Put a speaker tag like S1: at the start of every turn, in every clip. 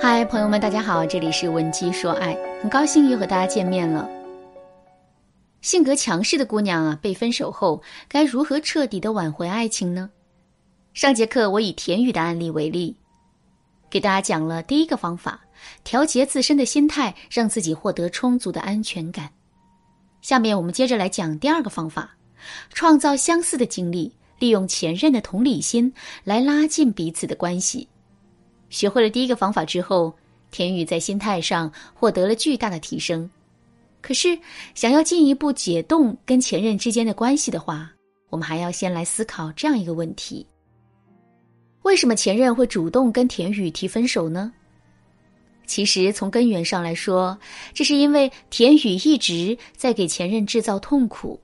S1: 嗨，朋友们，大家好，这里是文姬说爱，很高兴又和大家见面了。性格强势的姑娘啊，被分手后该如何彻底的挽回爱情呢？上节课我以田雨的案例为例，给大家讲了第一个方法：调节自身的心态，让自己获得充足的安全感。下面我们接着来讲第二个方法：创造相似的经历，利用前任的同理心来拉近彼此的关系。学会了第一个方法之后，田宇在心态上获得了巨大的提升。可是，想要进一步解冻跟前任之间的关系的话，我们还要先来思考这样一个问题：为什么前任会主动跟田宇提分手呢？其实，从根源上来说，这是因为田宇一直在给前任制造痛苦，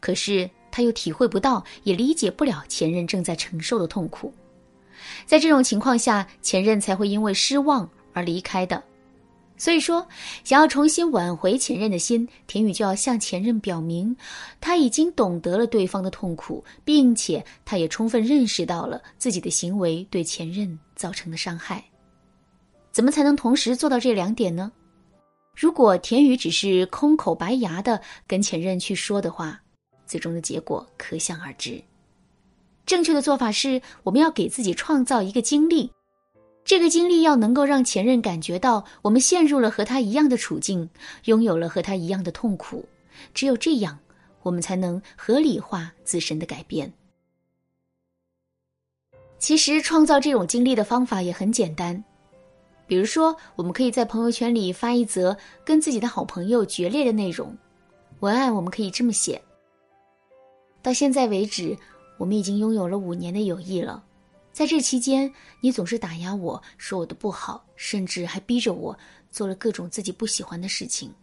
S1: 可是他又体会不到，也理解不了前任正在承受的痛苦。在这种情况下，前任才会因为失望而离开的。所以说，想要重新挽回前任的心，田雨就要向前任表明，他已经懂得了对方的痛苦，并且他也充分认识到了自己的行为对前任造成的伤害。怎么才能同时做到这两点呢？如果田雨只是空口白牙的跟前任去说的话，最终的结果可想而知。正确的做法是，我们要给自己创造一个经历，这个经历要能够让前任感觉到我们陷入了和他一样的处境，拥有了和他一样的痛苦。只有这样，我们才能合理化自身的改变。其实，创造这种经历的方法也很简单，比如说，我们可以在朋友圈里发一则跟自己的好朋友决裂的内容，文案我们可以这么写：到现在为止。我们已经拥有了五年的友谊了，在这期间，你总是打压我说我的不好，甚至还逼着我做了各种自己不喜欢的事情。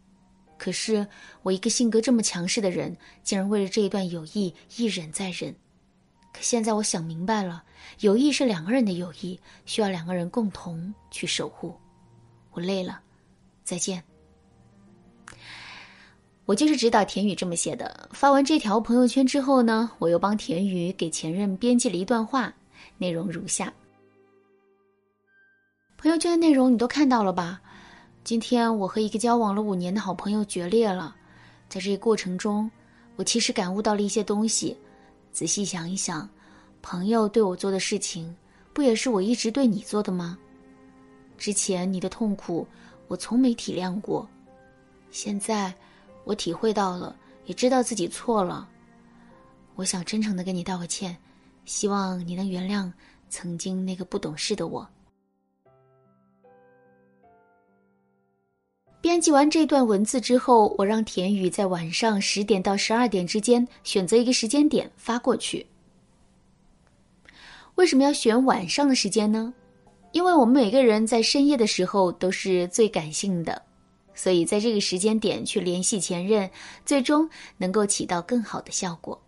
S1: 可是我一个性格这么强势的人，竟然为了这一段友谊一忍再忍。可现在我想明白了，友谊是两个人的友谊，需要两个人共同去守护。我累了，再见。我就是指导田雨这么写的。发完这条朋友圈之后呢，我又帮田雨给前任编辑了一段话，内容如下：朋友圈的内容你都看到了吧？今天我和一个交往了五年的好朋友决裂了，在这个过程中，我其实感悟到了一些东西。仔细想一想，朋友对我做的事情，不也是我一直对你做的吗？之前你的痛苦，我从没体谅过，现在。我体会到了，也知道自己错了。我想真诚的跟你道个歉，希望你能原谅曾经那个不懂事的我。编辑完这段文字之后，我让田雨在晚上十点到十二点之间选择一个时间点发过去。为什么要选晚上的时间呢？因为我们每个人在深夜的时候都是最感性的。所以，在这个时间点去联系前任，最终能够起到更好的效果。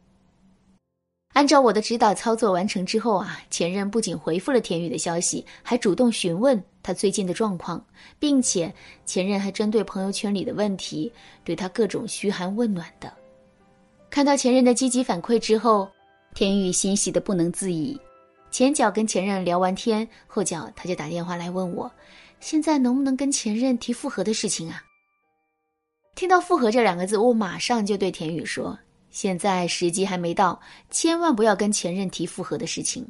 S1: 按照我的指导操作完成之后啊，前任不仅回复了田雨的消息，还主动询问他最近的状况，并且前任还针对朋友圈里的问题，对他各种嘘寒问暖的。看到前任的积极反馈之后，田雨欣喜的不能自已。前脚跟前任聊完天，后脚他就打电话来问我。现在能不能跟前任提复合的事情啊？听到“复合”这两个字，我马上就对田雨说：“现在时机还没到，千万不要跟前任提复合的事情。”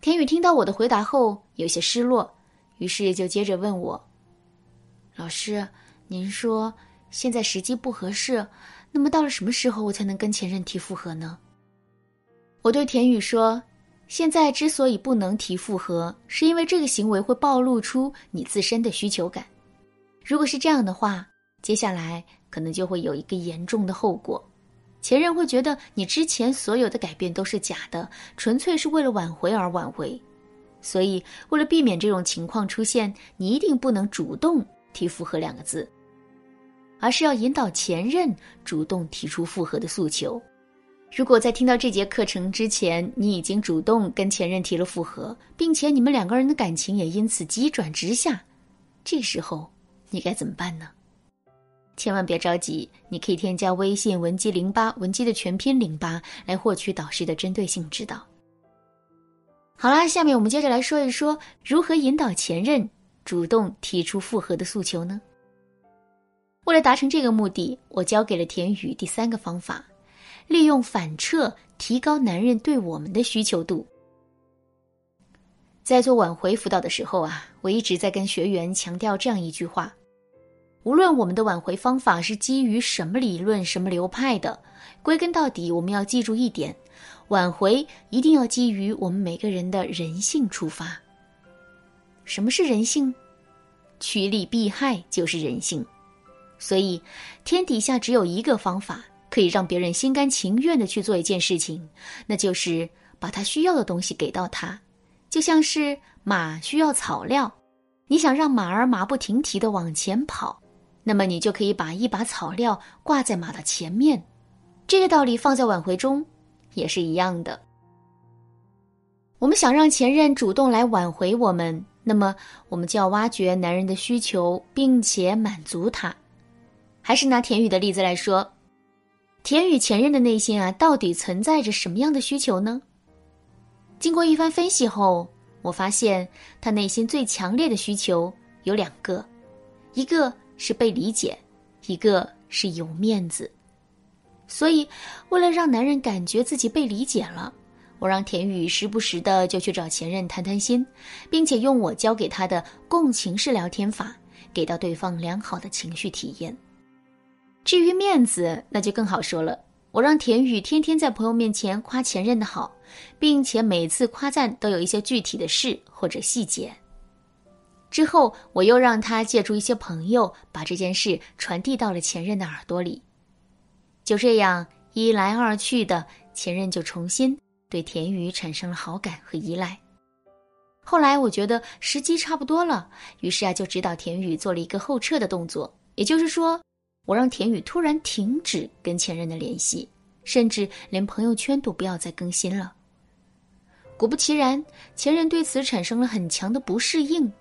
S1: 田雨听到我的回答后有些失落，于是就接着问我：“老师，您说现在时机不合适，那么到了什么时候我才能跟前任提复合呢？”我对田雨说。现在之所以不能提复合，是因为这个行为会暴露出你自身的需求感。如果是这样的话，接下来可能就会有一个严重的后果，前任会觉得你之前所有的改变都是假的，纯粹是为了挽回而挽回。所以，为了避免这种情况出现，你一定不能主动提复合两个字，而是要引导前任主动提出复合的诉求。如果在听到这节课程之前，你已经主动跟前任提了复合，并且你们两个人的感情也因此急转直下，这时候你该怎么办呢？千万别着急，你可以添加微信文姬零八，文姬的全拼零八，来获取导师的针对性指导。好啦，下面我们接着来说一说如何引导前任主动提出复合的诉求呢？为了达成这个目的，我教给了田雨第三个方法：利用反撤提高男人对我们的需求度。在做挽回辅导的时候啊，我一直在跟学员强调这样一句话：无论我们的挽回方法是基于什么理论、什么流派的，归根到底，我们要记住一点：挽回一定要基于我们每个人的人性出发。什么是人性？趋利避害就是人性。所以，天底下只有一个方法可以让别人心甘情愿的去做一件事情，那就是把他需要的东西给到他。就像是马需要草料，你想让马儿马不停蹄的往前跑，那么你就可以把一把草料挂在马的前面。这个道理放在挽回中也是一样的。我们想让前任主动来挽回我们，那么我们就要挖掘男人的需求，并且满足他。还是拿田雨的例子来说，田雨前任的内心啊，到底存在着什么样的需求呢？经过一番分析后，我发现他内心最强烈的需求有两个，一个是被理解，一个是有面子。所以，为了让男人感觉自己被理解了，我让田雨时不时的就去找前任谈谈心，并且用我教给他的共情式聊天法，给到对方良好的情绪体验。至于面子，那就更好说了。我让田雨天天在朋友面前夸前任的好，并且每次夸赞都有一些具体的事或者细节。之后，我又让他借助一些朋友把这件事传递到了前任的耳朵里。就这样一来二去的，前任就重新对田雨产生了好感和依赖。后来我觉得时机差不多了，于是啊，就指导田雨做了一个后撤的动作，也就是说。我让田雨突然停止跟前任的联系，甚至连朋友圈都不要再更新了。果不其然，前任对此产生了很强的不适应。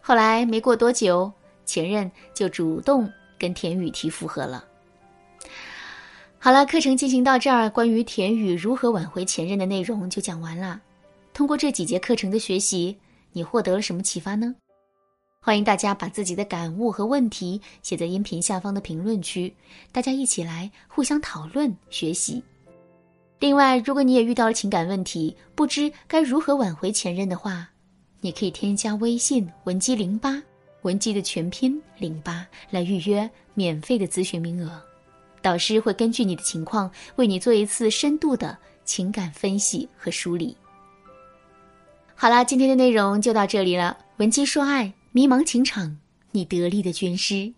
S1: 后来没过多久，前任就主动跟田雨提复合了。好了，课程进行到这儿，关于田雨如何挽回前任的内容就讲完了。通过这几节课程的学习，你获得了什么启发呢？欢迎大家把自己的感悟和问题写在音频下方的评论区，大家一起来互相讨论学习。另外，如果你也遇到了情感问题，不知该如何挽回前任的话，你可以添加微信文姬零八，文姬的全拼零八来预约免费的咨询名额，导师会根据你的情况为你做一次深度的情感分析和梳理。好啦，今天的内容就到这里了，文姬说爱。迷茫情场，你得力的军师。